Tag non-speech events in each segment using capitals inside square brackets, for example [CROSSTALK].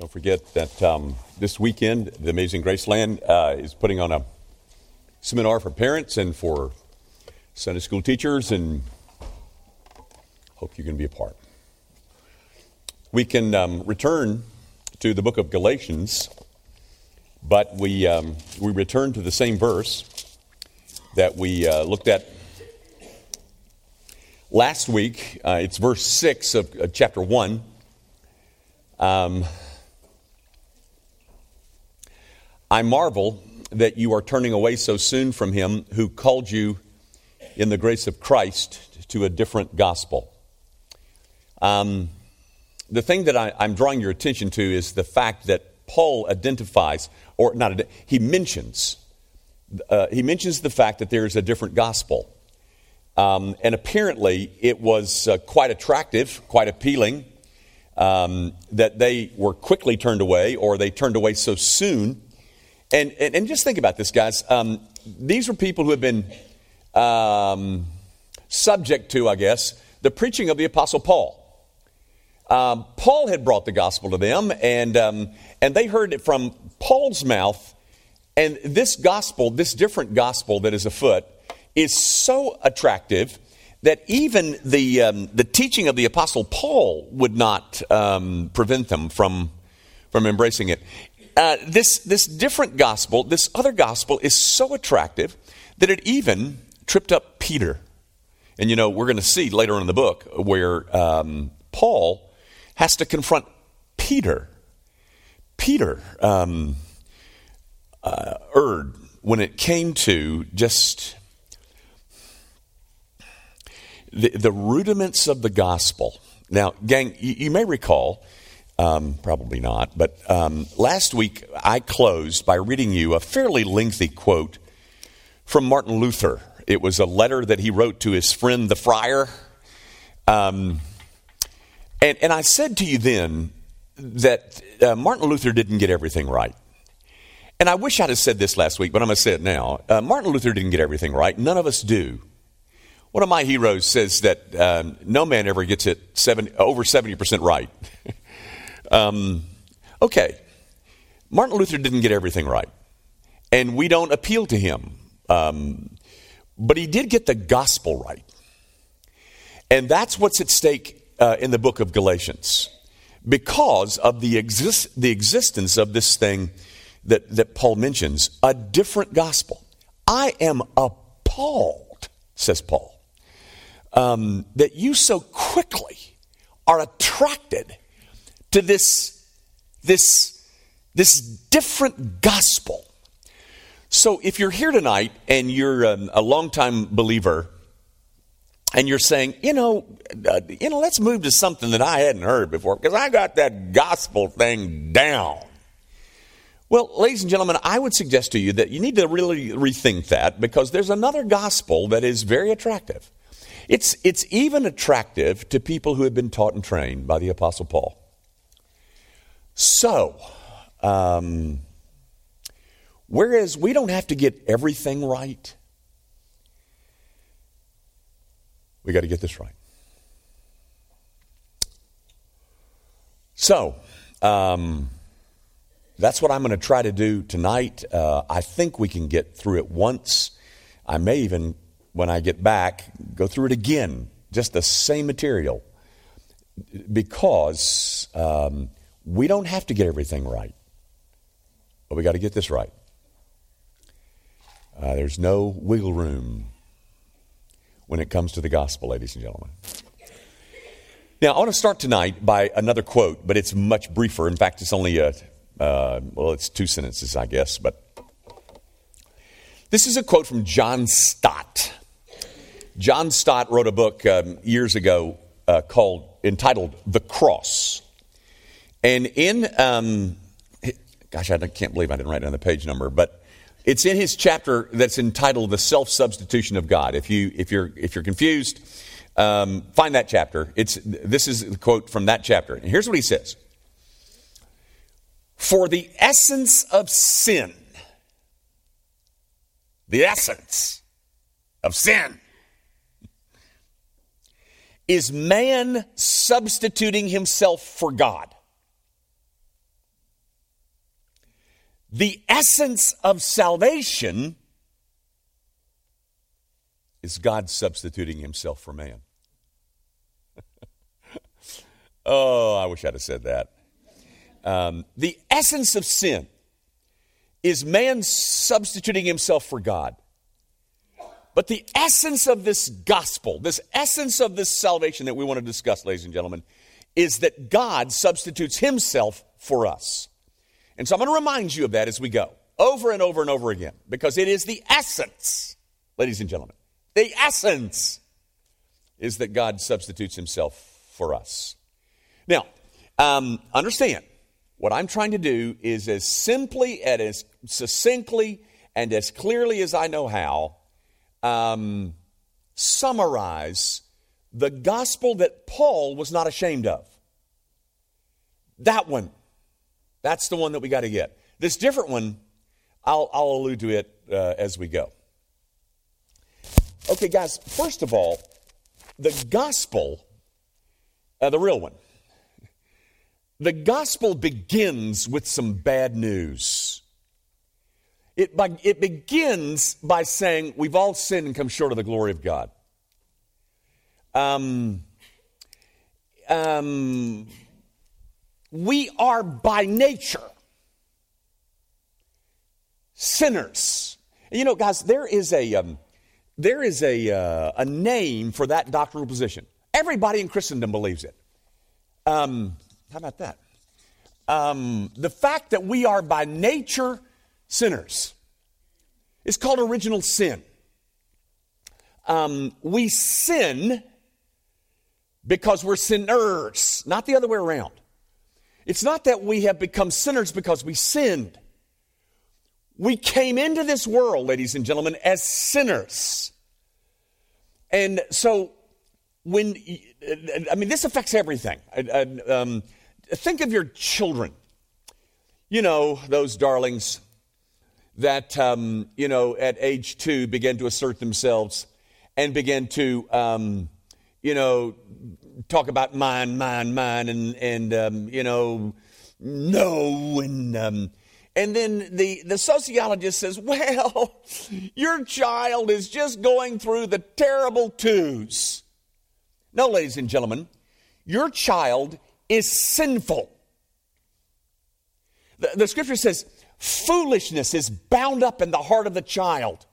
Don't forget that um, this weekend, the Amazing Graceland uh, is putting on a seminar for parents and for Sunday school teachers, and hope you can be a part. We can um, return to the book of Galatians, but we, um, we return to the same verse that we uh, looked at last week. Uh, it's verse 6 of, of chapter 1. Um, I marvel that you are turning away so soon from him who called you in the grace of Christ to a different gospel. Um, the thing that I, am drawing your attention to is the fact that Paul identifies, or not, he mentions, uh, he mentions the fact that there is a different gospel. Um, and apparently, it was uh, quite attractive, quite appealing, um, that they were quickly turned away, or they turned away so soon and, and, and just think about this, guys. Um, these were people who have been um, subject to, I guess, the preaching of the Apostle Paul. Um, Paul had brought the gospel to them, and, um, and they heard it from Paul's mouth. And this gospel, this different gospel that is afoot, is so attractive that even the, um, the teaching of the Apostle Paul would not um, prevent them from, from embracing it. Uh, this, this different gospel, this other gospel, is so attractive that it even tripped up Peter. And you know, we're going to see later in the book where um, Paul has to confront Peter. Peter um, uh, erred when it came to just the, the rudiments of the gospel. Now, gang, you, you may recall um, probably not. But um, last week I closed by reading you a fairly lengthy quote from Martin Luther. It was a letter that he wrote to his friend the friar. Um, and, and I said to you then that uh, Martin Luther didn't get everything right. And I wish I'd have said this last week, but I'm going to say it now. Uh, Martin Luther didn't get everything right. None of us do. One of my heroes says that um, no man ever gets it 70, over 70% right. [LAUGHS] Um, okay, Martin Luther didn't get everything right, and we don't appeal to him. Um, but he did get the gospel right. And that's what's at stake uh, in the book of Galatians because of the, exist- the existence of this thing that, that Paul mentions a different gospel. I am appalled, says Paul, um, that you so quickly are attracted to this, this, this different gospel. So if you're here tonight and you're um, a longtime believer, and you're saying, you know, uh, you know, let's move to something that I hadn't heard before because I got that gospel thing down. Well, ladies and gentlemen, I would suggest to you that you need to really rethink that because there's another gospel that is very attractive. It's, it's even attractive to people who have been taught and trained by the Apostle Paul. So, um, whereas we don't have to get everything right, we got to get this right. So, um, that's what I'm going to try to do tonight. Uh, I think we can get through it once. I may even, when I get back, go through it again, just the same material, because um, we don't have to get everything right, but we got to get this right. Uh, there's no wiggle room when it comes to the gospel, ladies and gentlemen. Now, I want to start tonight by another quote, but it's much briefer. In fact, it's only a, uh, well, it's two sentences, I guess, but this is a quote from John Stott. John Stott wrote a book um, years ago uh, called, entitled The Cross. And in, um, gosh, I can't believe I didn't write down the page number, but it's in his chapter that's entitled "The Self Substitution of God." If you if you're if you're confused, um, find that chapter. It's this is the quote from that chapter. And here's what he says: "For the essence of sin, the essence of sin." Is man substituting himself for God? The essence of salvation is God substituting himself for man. [LAUGHS] oh, I wish I'd have said that. Um, the essence of sin is man substituting himself for God. But the essence of this gospel, this essence of this salvation that we want to discuss, ladies and gentlemen, is that God substitutes himself for us. And so I'm going to remind you of that as we go, over and over and over again, because it is the essence, ladies and gentlemen. The essence is that God substitutes himself for us. Now, um, understand, what I'm trying to do is as simply and as succinctly and as clearly as I know how, um, summarize the gospel that Paul was not ashamed of. That one. That's the one that we got to get. This different one, I'll, I'll allude to it uh, as we go. Okay, guys, first of all, the gospel, uh, the real one, the gospel begins with some bad news. It, by, it begins by saying we've all sinned and come short of the glory of God. Um, um, we are by nature sinners. You know, guys, there is a um, there is a uh, a name for that doctrinal position. Everybody in Christendom believes it. Um, how about that? Um, the fact that we are by nature sinners is called original sin. Um, we sin because we're sinners, not the other way around. It's not that we have become sinners because we sinned. We came into this world, ladies and gentlemen, as sinners. And so, when, I mean, this affects everything. Um, think of your children. You know, those darlings that, um, you know, at age two begin to assert themselves and begin to, um, you know, talk about mine, mine, mine, and and um, you know, no, and um, and then the the sociologist says, [LAUGHS] well, your child is just going through the terrible twos. No, ladies and gentlemen, your child is sinful. The, the scripture says, foolishness is bound up in the heart of the child.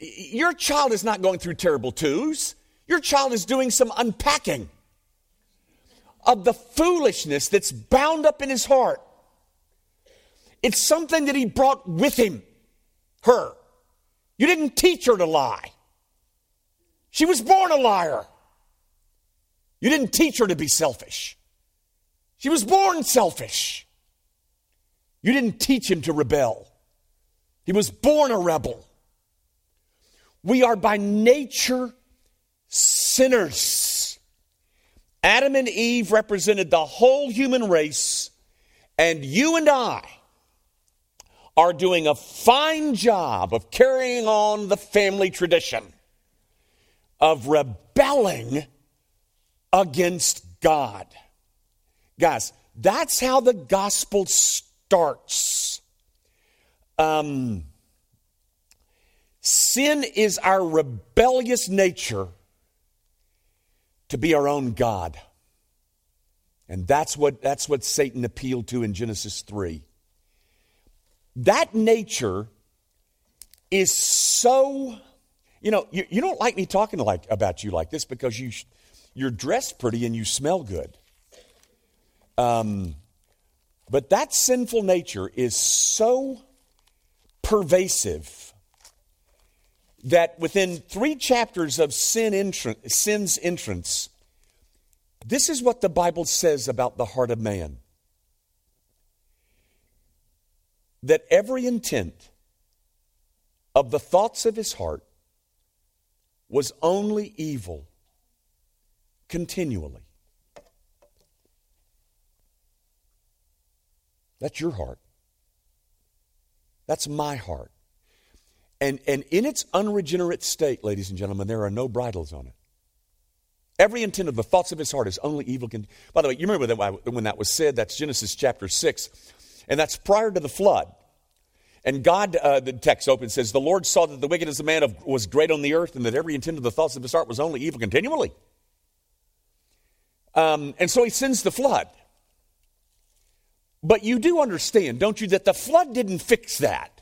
Your child is not going through terrible twos. Your child is doing some unpacking of the foolishness that's bound up in his heart. It's something that he brought with him, her. You didn't teach her to lie. She was born a liar. You didn't teach her to be selfish. She was born selfish. You didn't teach him to rebel. He was born a rebel. We are by nature sinners. Adam and Eve represented the whole human race, and you and I are doing a fine job of carrying on the family tradition of rebelling against God. Guys, that's how the gospel starts. Um, sin is our rebellious nature to be our own God. And that's what, that's what Satan appealed to in Genesis 3. That nature is so, you know, you, you don't like me talking like, about you like this because you, you're dressed pretty and you smell good. Um, but that sinful nature is so pervasive that within three chapters of sin entrance, sin's entrance, this is what the Bible says about the heart of man that every intent of the thoughts of his heart was only evil continually. That's your heart. That's my heart. And, and in its unregenerate state, ladies and gentlemen, there are no bridles on it. Every intent of the thoughts of his heart is only evil. By the way, you remember that when that was said? That's Genesis chapter 6. and that's prior to the flood. And God, uh, the text open says, The Lord saw that the wickedness of man of, was great on the earth, and that every intent of the thoughts of his heart was only evil continually. Um, and so he sends the flood. But you do understand, don't you, that the flood didn't fix that.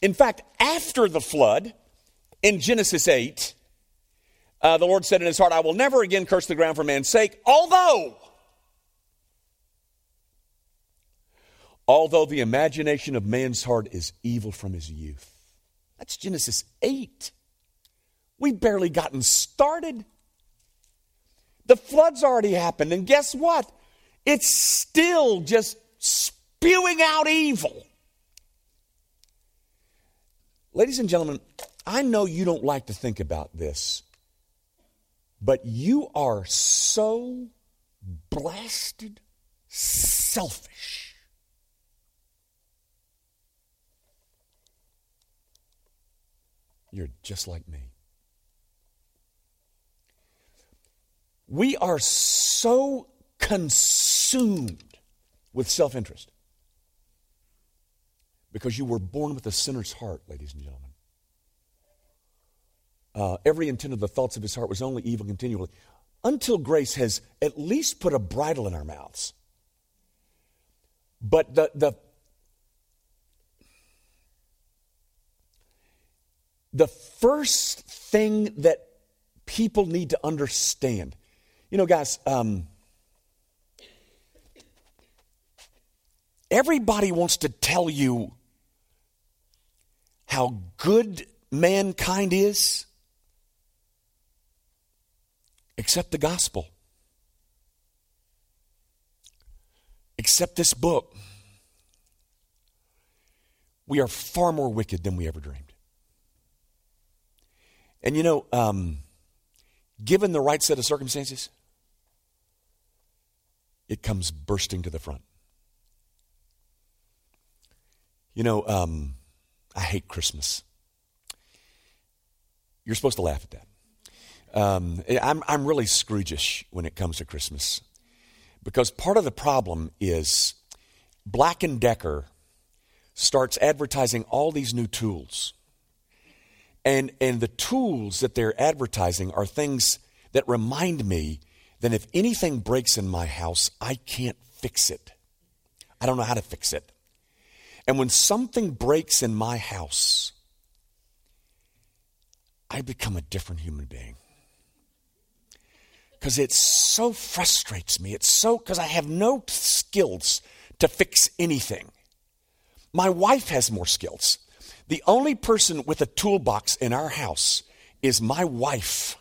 In fact, after the flood, in Genesis 8, uh, the Lord said in his heart, I will never again curse the ground for man's sake, although, although the imagination of man's heart is evil from his youth. That's Genesis 8. We've barely gotten started. The flood's already happened, and guess what? It's still just spewing out evil. Ladies and gentlemen, I know you don't like to think about this, but you are so blasted selfish. You're just like me. We are so consumed with self interest because you were born with a sinner's heart, ladies and gentlemen. Uh, every intent of the thoughts of his heart was only evil continually, until grace has at least put a bridle in our mouths. But the, the, the first thing that people need to understand you know, guys, um, everybody wants to tell you how good mankind is, except the gospel, except this book. We are far more wicked than we ever dreamed. And you know, um, given the right set of circumstances, it comes bursting to the front. You know, um, I hate Christmas. You're supposed to laugh at that. Um, I'm, I'm really Scroogish when it comes to Christmas because part of the problem is Black and Decker starts advertising all these new tools. And, and the tools that they're advertising are things that remind me that if anything breaks in my house, I can't fix it. I don't know how to fix it. And when something breaks in my house, I become a different human being. Because it so frustrates me. It's so, because I have no skills to fix anything. My wife has more skills. The only person with a toolbox in our house is my wife.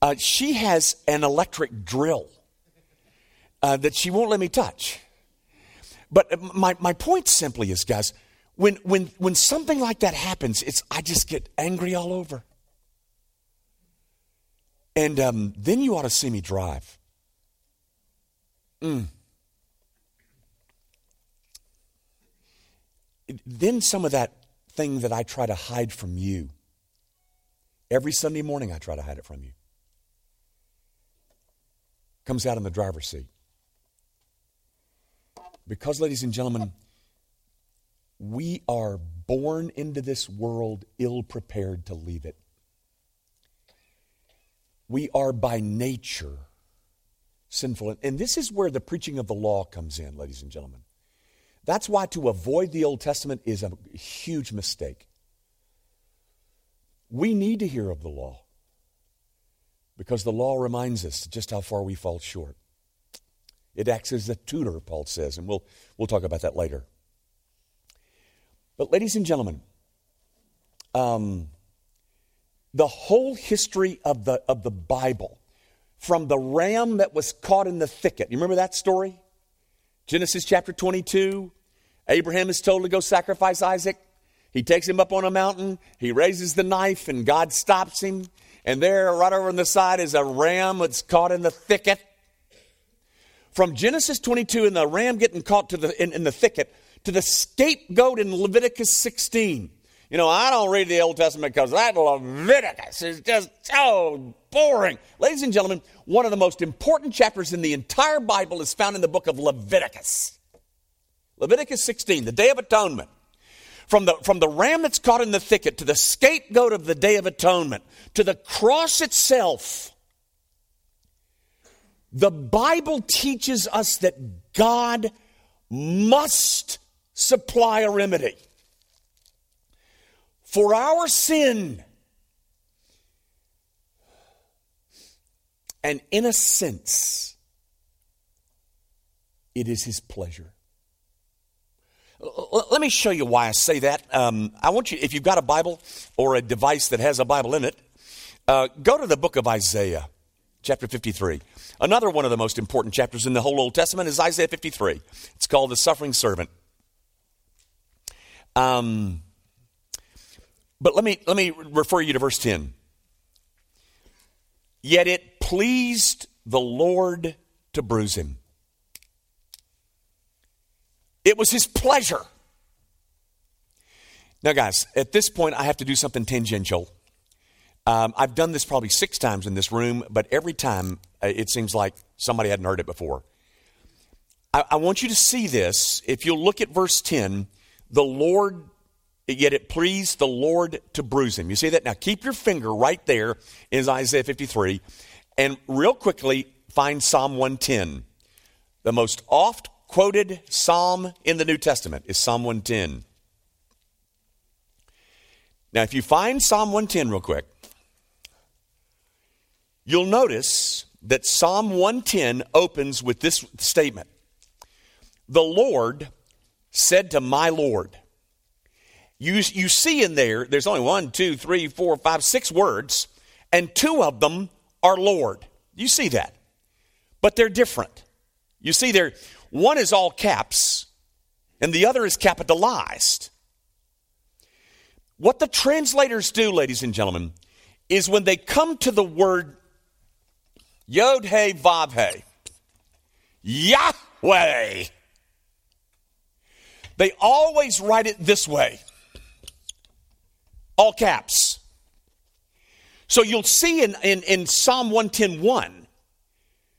Uh, she has an electric drill uh, that she won't let me touch. But my, my point simply is, guys, when, when, when something like that happens, it's, I just get angry all over. And um, then you ought to see me drive. Mm. Then some of that thing that I try to hide from you, every Sunday morning I try to hide it from you comes out in the driver's seat. Because, ladies and gentlemen, we are born into this world ill prepared to leave it. We are by nature sinful. And this is where the preaching of the law comes in, ladies and gentlemen. That's why to avoid the Old Testament is a huge mistake. We need to hear of the law because the law reminds us just how far we fall short. It acts as a tutor, Paul says, and we'll, we'll talk about that later. But, ladies and gentlemen, um, the whole history of the, of the Bible, from the ram that was caught in the thicket, you remember that story? Genesis chapter 22. Abraham is told to go sacrifice Isaac. He takes him up on a mountain. He raises the knife, and God stops him. And there, right over on the side, is a ram that's caught in the thicket. From Genesis 22 and the ram getting caught to the, in, in the thicket to the scapegoat in Leviticus 16. You know, I don't read the Old Testament because that Leviticus is just so boring. Ladies and gentlemen, one of the most important chapters in the entire Bible is found in the book of Leviticus. Leviticus 16, the Day of Atonement. From the, from the ram that's caught in the thicket to the scapegoat of the Day of Atonement to the cross itself. The Bible teaches us that God must supply a remedy for our sin. And in a sense, it is His pleasure. Let me show you why I say that. Um, I want you, if you've got a Bible or a device that has a Bible in it, uh, go to the book of Isaiah, chapter 53. Another one of the most important chapters in the whole Old Testament is Isaiah 53. It's called the Suffering Servant. Um, but let me, let me refer you to verse 10. Yet it pleased the Lord to bruise him. It was his pleasure. Now, guys, at this point, I have to do something tangential. Um, I've done this probably six times in this room, but every time uh, it seems like somebody hadn't heard it before. I, I want you to see this. If you'll look at verse 10, the Lord, yet it pleased the Lord to bruise him. You see that? Now keep your finger right there in Isaiah 53, and real quickly find Psalm 110. The most oft quoted psalm in the New Testament is Psalm 110. Now, if you find Psalm 110 real quick, you'll notice that Psalm 110 opens with this statement The Lord said to my Lord. You, you see in there, there's only one, two, three, four, five, six words, and two of them are Lord. You see that. But they're different. You see, there one is all caps, and the other is capitalized. What the translators do, ladies and gentlemen, is when they come to the word Yod He Vav He, Yahweh, they always write it this way all caps. So you'll see in, in, in Psalm 110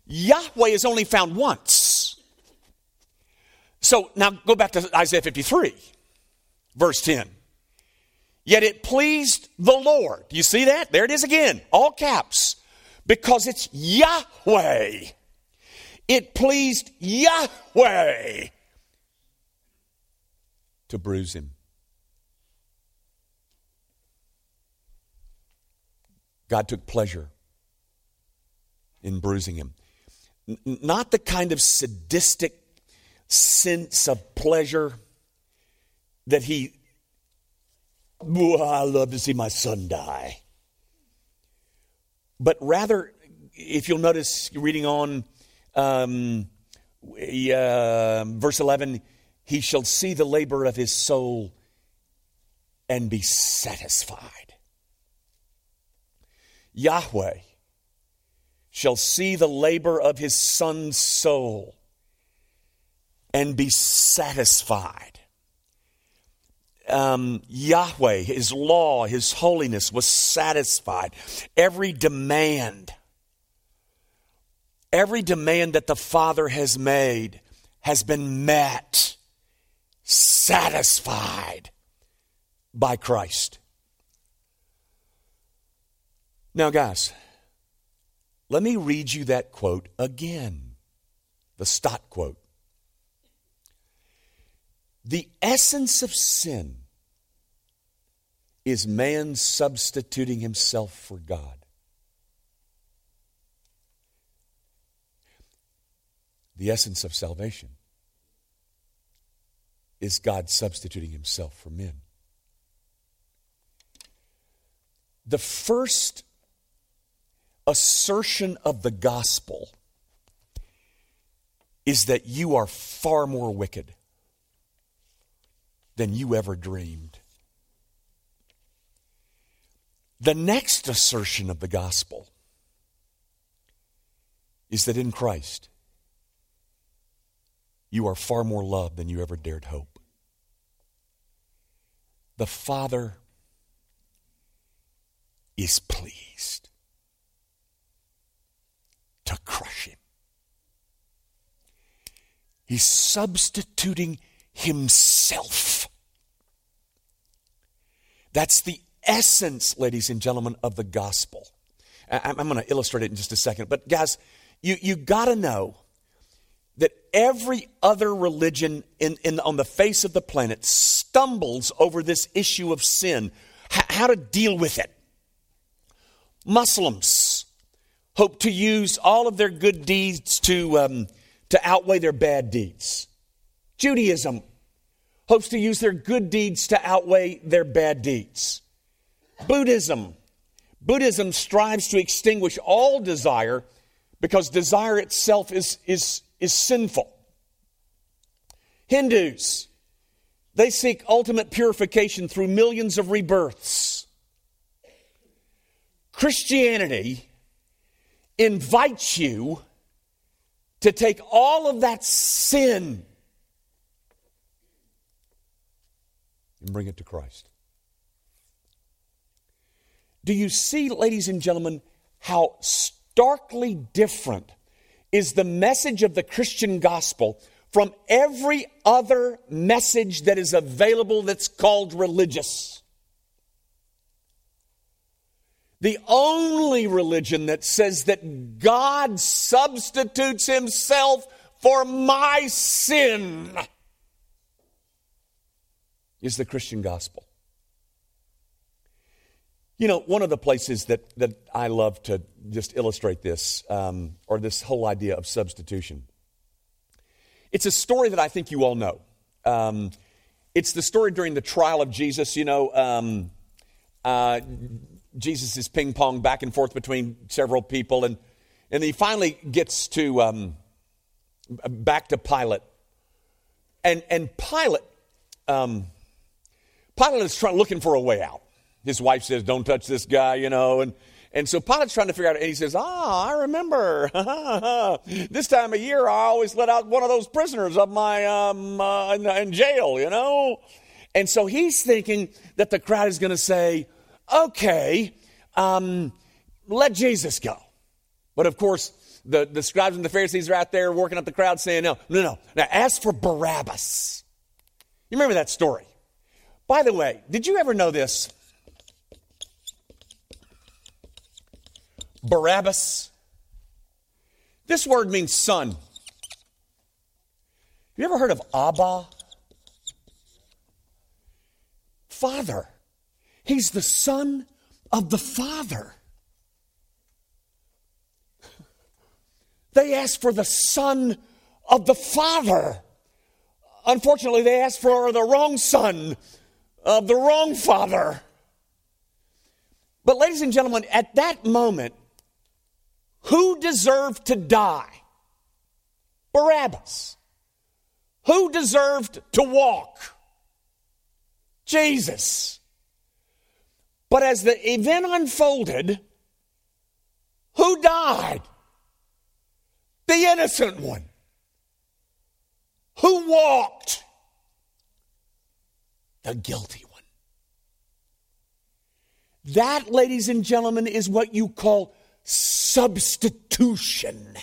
Yahweh is only found once. So now go back to Isaiah 53, verse 10. Yet it pleased the Lord. You see that? There it is again, all caps. Because it's Yahweh. It pleased Yahweh to bruise him. God took pleasure in bruising him. N- not the kind of sadistic sense of pleasure that he, oh, I love to see my son die. But rather, if you'll notice, reading on um, uh, verse 11, he shall see the labor of his soul and be satisfied. Yahweh shall see the labor of his son's soul and be satisfied. Um, Yahweh, His law, His holiness was satisfied. Every demand, every demand that the Father has made has been met, satisfied by Christ. Now, guys, let me read you that quote again the Stott quote. The essence of sin is man substituting himself for God. The essence of salvation is God substituting himself for men. The first assertion of the gospel is that you are far more wicked than you ever dreamed. The next assertion of the gospel is that in Christ, you are far more loved than you ever dared hope. The Father is pleased to crush him. He's substituting himself. That's the essence, ladies and gentlemen, of the gospel. I'm going to illustrate it in just a second. But, guys, you, you got to know that every other religion in, in, on the face of the planet stumbles over this issue of sin, h- how to deal with it. Muslims hope to use all of their good deeds to, um, to outweigh their bad deeds. Judaism hopes to use their good deeds to outweigh their bad deeds. Buddhism. Buddhism strives to extinguish all desire because desire itself is, is, is sinful. Hindus, they seek ultimate purification through millions of rebirths. Christianity invites you to take all of that sin and bring it to Christ. Do you see, ladies and gentlemen, how starkly different is the message of the Christian gospel from every other message that is available that's called religious? The only religion that says that God substitutes himself for my sin is the Christian gospel. You know, one of the places that, that I love to just illustrate this, um, or this whole idea of substitution, it's a story that I think you all know. Um, it's the story during the trial of Jesus. You know, um, uh, Jesus is ping pong back and forth between several people, and, and he finally gets to um, back to Pilate. And, and Pilate, um, Pilate is trying, looking for a way out. His wife says, Don't touch this guy, you know. And, and so Pilate's trying to figure out, and he says, Ah, I remember. [LAUGHS] this time of year, I always let out one of those prisoners of my um, uh, in, in jail, you know. And so he's thinking that the crowd is going to say, Okay, um, let Jesus go. But of course, the, the scribes and the Pharisees are out there working up the crowd saying, No, no, no. Now ask for Barabbas. You remember that story? By the way, did you ever know this? Barabbas. This word means son. You ever heard of Abba? Father. He's the son of the Father. They asked for the son of the Father. Unfortunately, they asked for the wrong son of the wrong father. But, ladies and gentlemen, at that moment, who deserved to die? Barabbas. Who deserved to walk? Jesus. But as the event unfolded, who died? The innocent one. Who walked? The guilty one. That, ladies and gentlemen, is what you call substitution.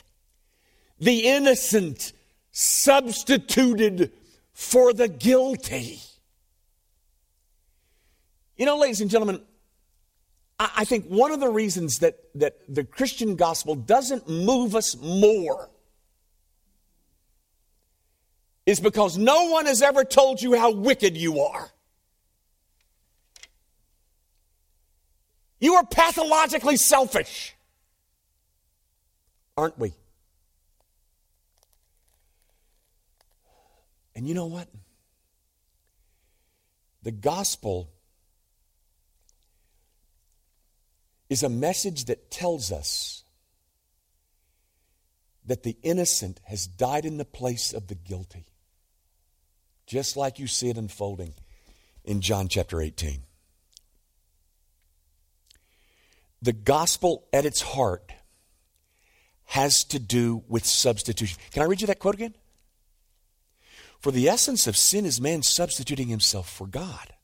The innocent substituted for the guilty. You know, ladies and gentlemen, I think one of the reasons that, that the Christian gospel doesn't move us more is because no one has ever told you how wicked you are. You are pathologically selfish aren't we? And you know what? The gospel is a message that tells us that the innocent has died in the place of the guilty, just like you see it unfolding in John chapter 18. The gospel at its heart has to do with substitution. Can I read you that quote again? For the essence of sin is man substituting himself for God.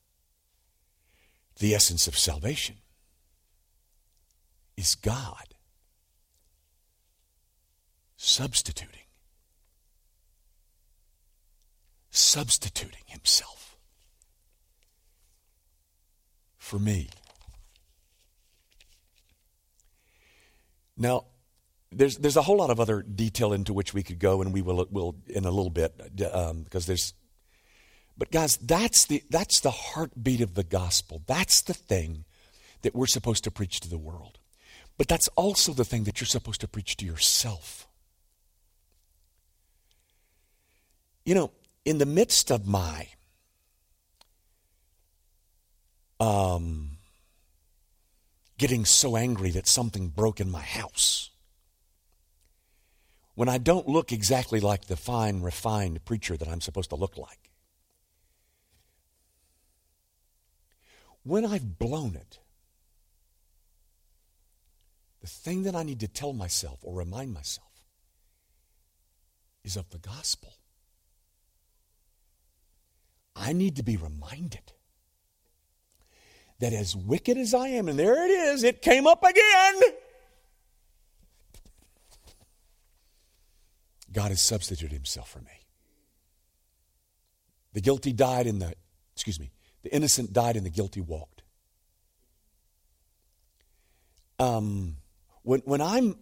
The essence of salvation is God substituting. substituting himself for me. Now, there's, there's a whole lot of other detail into which we could go, and we will, will in a little bit, um, because there's. But guys, that's the that's the heartbeat of the gospel. That's the thing that we're supposed to preach to the world. But that's also the thing that you're supposed to preach to yourself. You know, in the midst of my um, getting so angry that something broke in my house, when I don't look exactly like the fine, refined preacher that I'm supposed to look like, when I've blown it, the thing that I need to tell myself or remind myself is of the gospel. I need to be reminded that as wicked as I am, and there it is, it came up again. God has substituted himself for me. The guilty died in the, excuse me, the innocent died and the guilty walked. Um, when, when I'm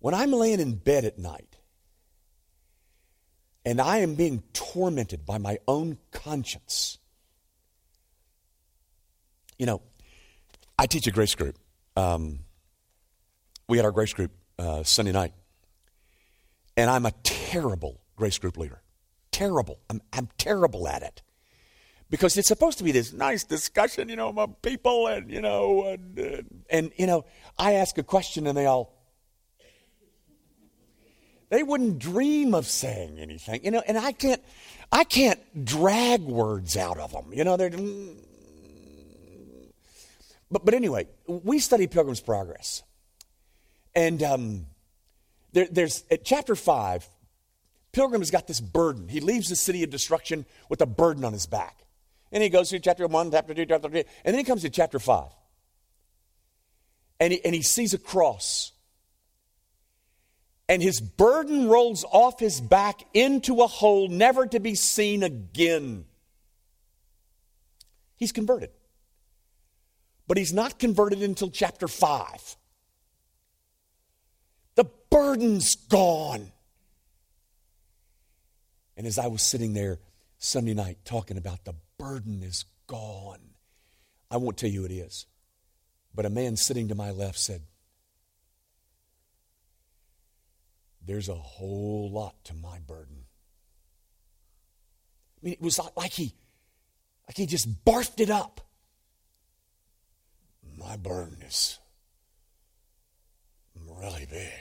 when I'm laying in bed at night and I am being tormented by my own conscience, you know, I teach a grace group. Um, we had our grace group uh, Sunday night. And I'm a terrible grace group leader. Terrible. I'm, I'm terrible at it. Because it's supposed to be this nice discussion, you know, about people and, you know, and, uh, and, you know, I ask a question and they all, they wouldn't dream of saying anything, you know, and I can't, I can't drag words out of them, you know, they're, but, but anyway, we study Pilgrim's Progress. And um, there, there's at chapter 5, Pilgrim has got this burden. He leaves the city of destruction with a burden on his back. And he goes through chapter 1, chapter 2, chapter 3, and then he comes to chapter 5. And he, and he sees a cross. And his burden rolls off his back into a hole never to be seen again. He's converted. But he's not converted until chapter 5. Burden's gone. And as I was sitting there Sunday night talking about the burden is gone, I won't tell you it is. But a man sitting to my left said, There's a whole lot to my burden. I mean, it was like he, like he just barfed it up. My burden is really big.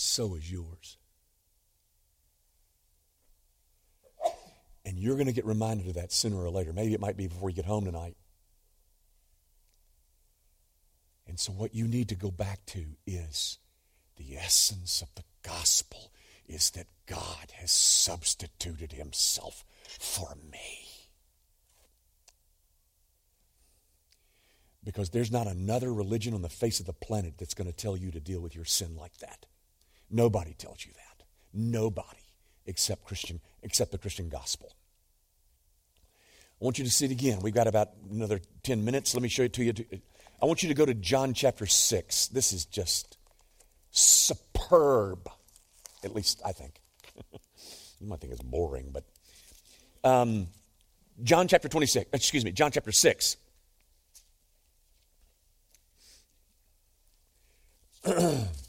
So is yours. And you're going to get reminded of that sooner or later. Maybe it might be before you get home tonight. And so, what you need to go back to is the essence of the gospel is that God has substituted himself for me. Because there's not another religion on the face of the planet that's going to tell you to deal with your sin like that. Nobody tells you that. Nobody except Christian, except the Christian gospel. I want you to see it again. We've got about another 10 minutes. Let me show it to you. I want you to go to John chapter 6. This is just superb, at least I think. [LAUGHS] you might think it's boring, but um, John chapter 26, excuse me, John chapter 6. [CLEARS THROAT]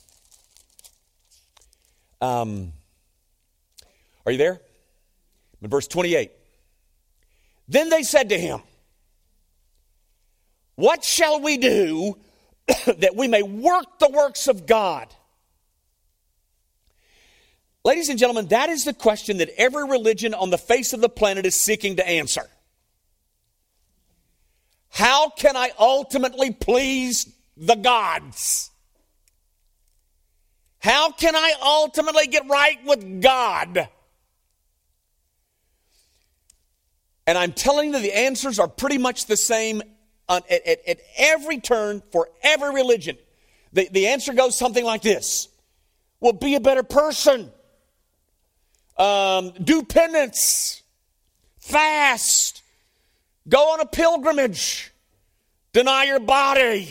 um, are you there? In verse 28. Then they said to him, What shall we do [COUGHS] that we may work the works of God? Ladies and gentlemen, that is the question that every religion on the face of the planet is seeking to answer. How can I ultimately please the gods? How can I ultimately get right with God? And I'm telling you, the answers are pretty much the same at, at, at every turn for every religion. The, the answer goes something like this Well, be a better person. Um, do penance. Fast. Go on a pilgrimage. Deny your body.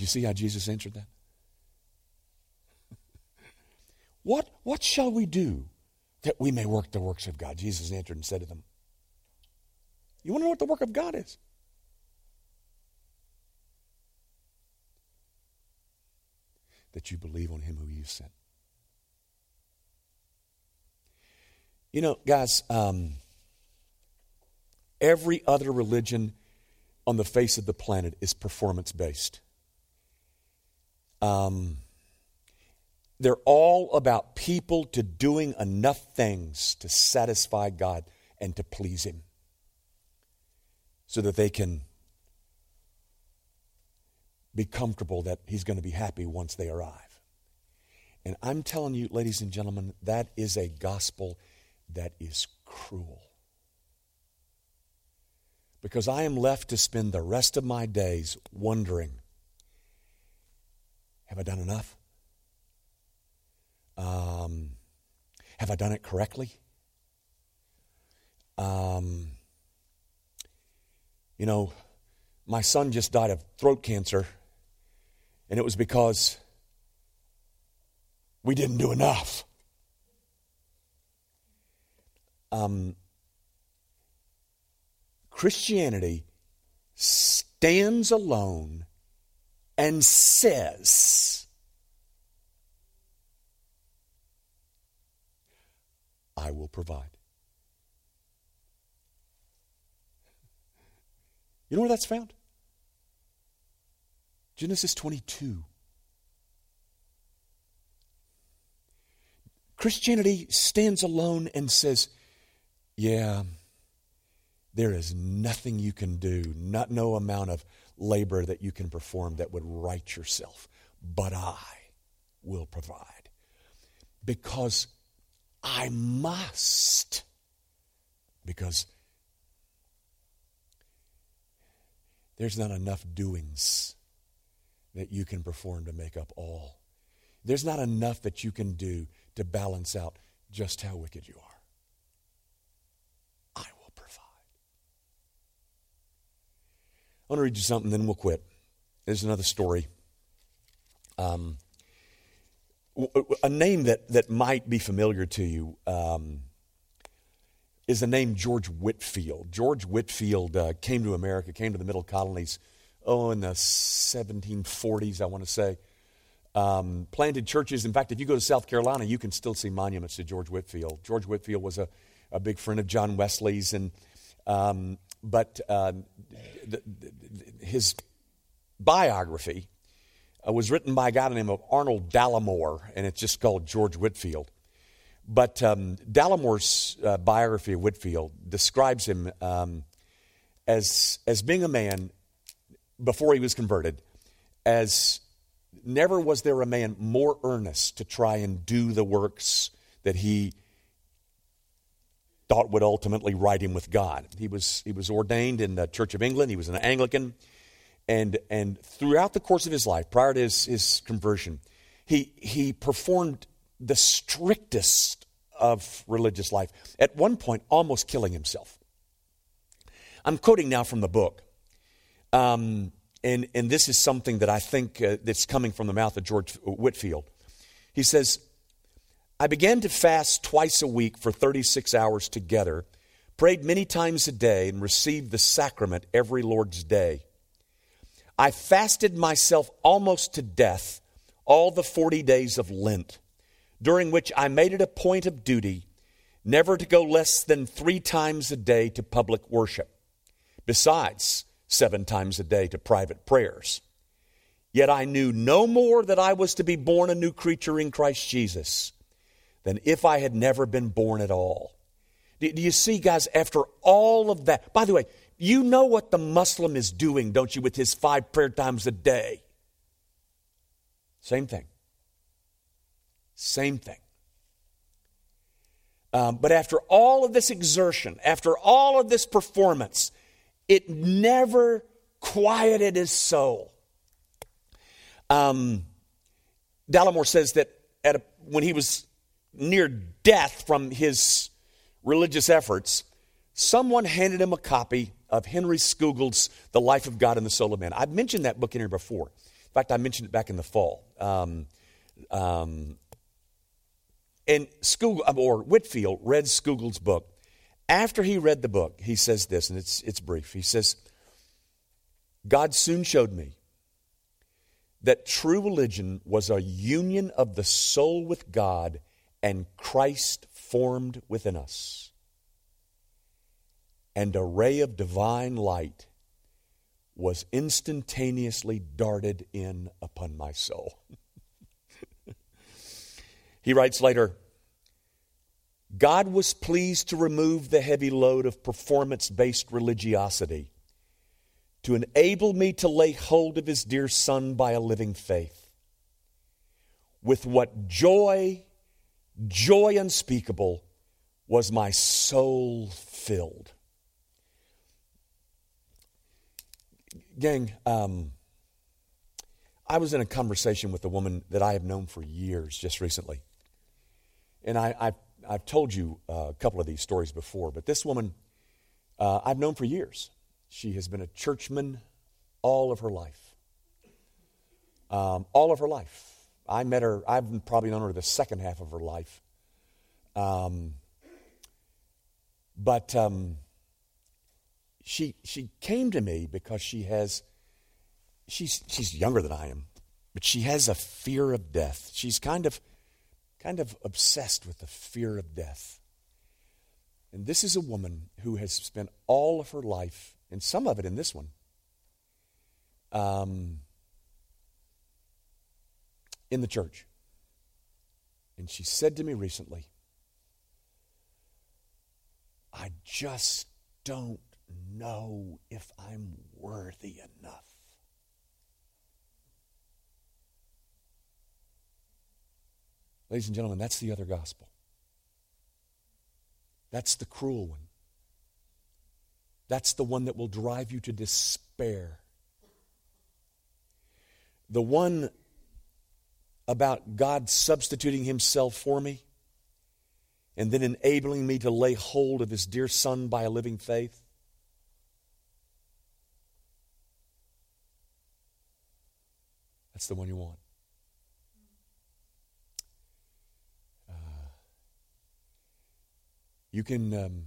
You see how Jesus answered that? [LAUGHS] what, what shall we do that we may work the works of God? Jesus answered and said to them, You want to know what the work of God is? That you believe on him who you sent. You know, guys, um, every other religion on the face of the planet is performance based. Um, they're all about people to doing enough things to satisfy God and to please Him so that they can be comfortable that He's going to be happy once they arrive. And I'm telling you, ladies and gentlemen, that is a gospel that is cruel. Because I am left to spend the rest of my days wondering have I done enough? Um, have I done it correctly? Um, you know, my son just died of throat cancer, and it was because we didn't do enough. Um, Christianity stands alone and says, I will provide. You know where that's found? Genesis 22. Christianity stands alone and says, Yeah, there is nothing you can do, not no amount of labor that you can perform that would right yourself, but I will provide. Because I must. Because there's not enough doings that you can perform to make up all. There's not enough that you can do to balance out just how wicked you are. I want to read you something, then we'll quit. There's another story. Um, a name that, that might be familiar to you um, is the name George Whitefield. George Whitefield uh, came to America, came to the Middle Colonies, oh, in the 1740s, I want to say. Um, planted churches. In fact, if you go to South Carolina, you can still see monuments to George Whitefield. George Whitefield was a, a big friend of John Wesley's, and um, but uh, the, the, his biography uh, was written by a guy named Arnold Dallimore, and it's just called George Whitefield. But um, Dallimore's uh, biography of Whitefield describes him um, as, as being a man before he was converted, as never was there a man more earnest to try and do the works that he thought would ultimately right him with God. He was, he was ordained in the Church of England, he was an Anglican, and, and throughout the course of his life, prior to his, his conversion, he, he performed the strictest of religious life, at one point, almost killing himself. I'm quoting now from the book. Um, and, and this is something that I think uh, that's coming from the mouth of George Whitefield. He says, I began to fast twice a week for 36 hours together, prayed many times a day, and received the sacrament every Lord's day. I fasted myself almost to death all the 40 days of Lent, during which I made it a point of duty never to go less than three times a day to public worship, besides seven times a day to private prayers. Yet I knew no more that I was to be born a new creature in Christ Jesus than if I had never been born at all. Do, you see, guys, after all of that? By the way, you know what the Muslim is doing, don't you, with his five prayer times a day? Same thing. Same thing. Um, but after all of this exertion, after all of this performance, it never quieted his soul. Um, says that a, when he was near death from his religious efforts, someone handed him a copy of Henry Scougal's The Life of God and the Soul of Man. I've mentioned that book in here before. In fact, I mentioned it back in the fall. Um, um, and Scougal, or Whitefield read Scougal's book. After he read the book, he says this, and it's, it's brief. He says, God soon showed me that true religion was a union of the soul with God and Christ formed within us. And a ray of divine light was instantaneously darted in upon my soul. [LAUGHS] he writes later God was pleased to remove the heavy load of performance based religiosity to enable me to lay hold of his dear son by a living faith. With what joy, joy unspeakable, was my soul filled. Gang, um, I was in a conversation with a woman that I have known for years just recently. And I, I, have told you uh, a couple of these stories before, but this woman uh, I've known for years. She has been a churchman all of her life. Um, all of her life. I met her, I've probably known her the second half of her life. Um, but um, she, she came to me because she has, she's, she's younger than I am, but she has a fear of death. She's kind of, kind of obsessed with the fear of death. And this is a woman who has spent all of her life and some of it in this one. Um, in the church. And she said to me recently, I just don't know if I'm worthy enough. Ladies and gentlemen, that's the other gospel. That's the cruel one. That's the one that will drive you to despair. The one about God substituting himself for me and then enabling me to lay hold of his dear son by a living faith. That's the one you want. Uh, you can. Um,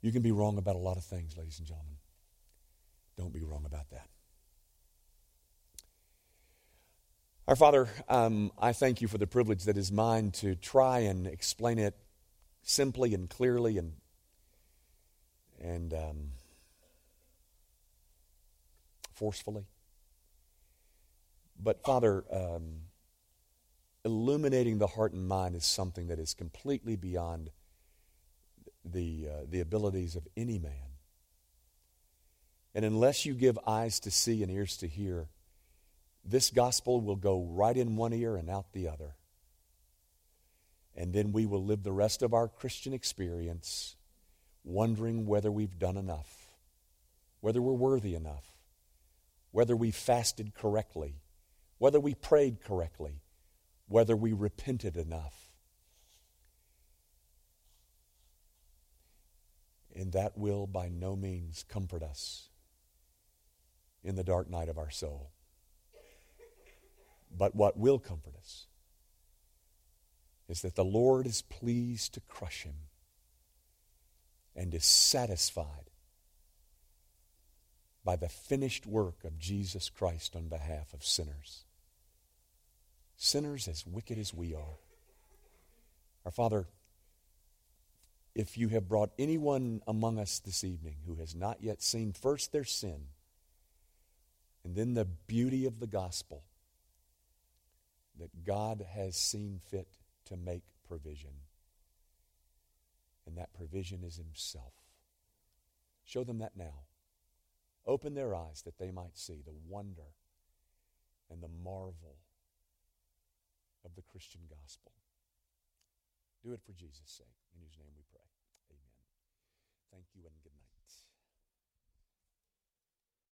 you can be wrong about a lot of things, ladies and gentlemen. Don't be wrong about that. Our Father, um, I thank you for the privilege that is mine to try and explain it simply and clearly and and um, forcefully. But Father, um, illuminating the heart and mind is something that is completely beyond the, uh, the abilities of any man. And unless you give eyes to see and ears to hear, this gospel will go right in one ear and out the other. And then we will live the rest of our Christian experience wondering whether we've done enough, whether we're worthy enough, whether we fasted correctly, whether we prayed correctly, whether we repented enough. and that will by no means comfort us in the dark night of our soul. But what will comfort us is that the Lord is pleased to crush him and is satisfied by the finished work of Jesus Christ on behalf of sinners. Sinners as wicked as we are. Our Father, if you have brought anyone among us this evening who has not yet seen first their sin and then the beauty of the gospel, that God has seen fit to make provision. And that provision is Himself. Show them that now. Open their eyes that they might see the wonder and the marvel of the Christian gospel. Do it for Jesus' sake. In His name we pray. Amen. Thank you and good night.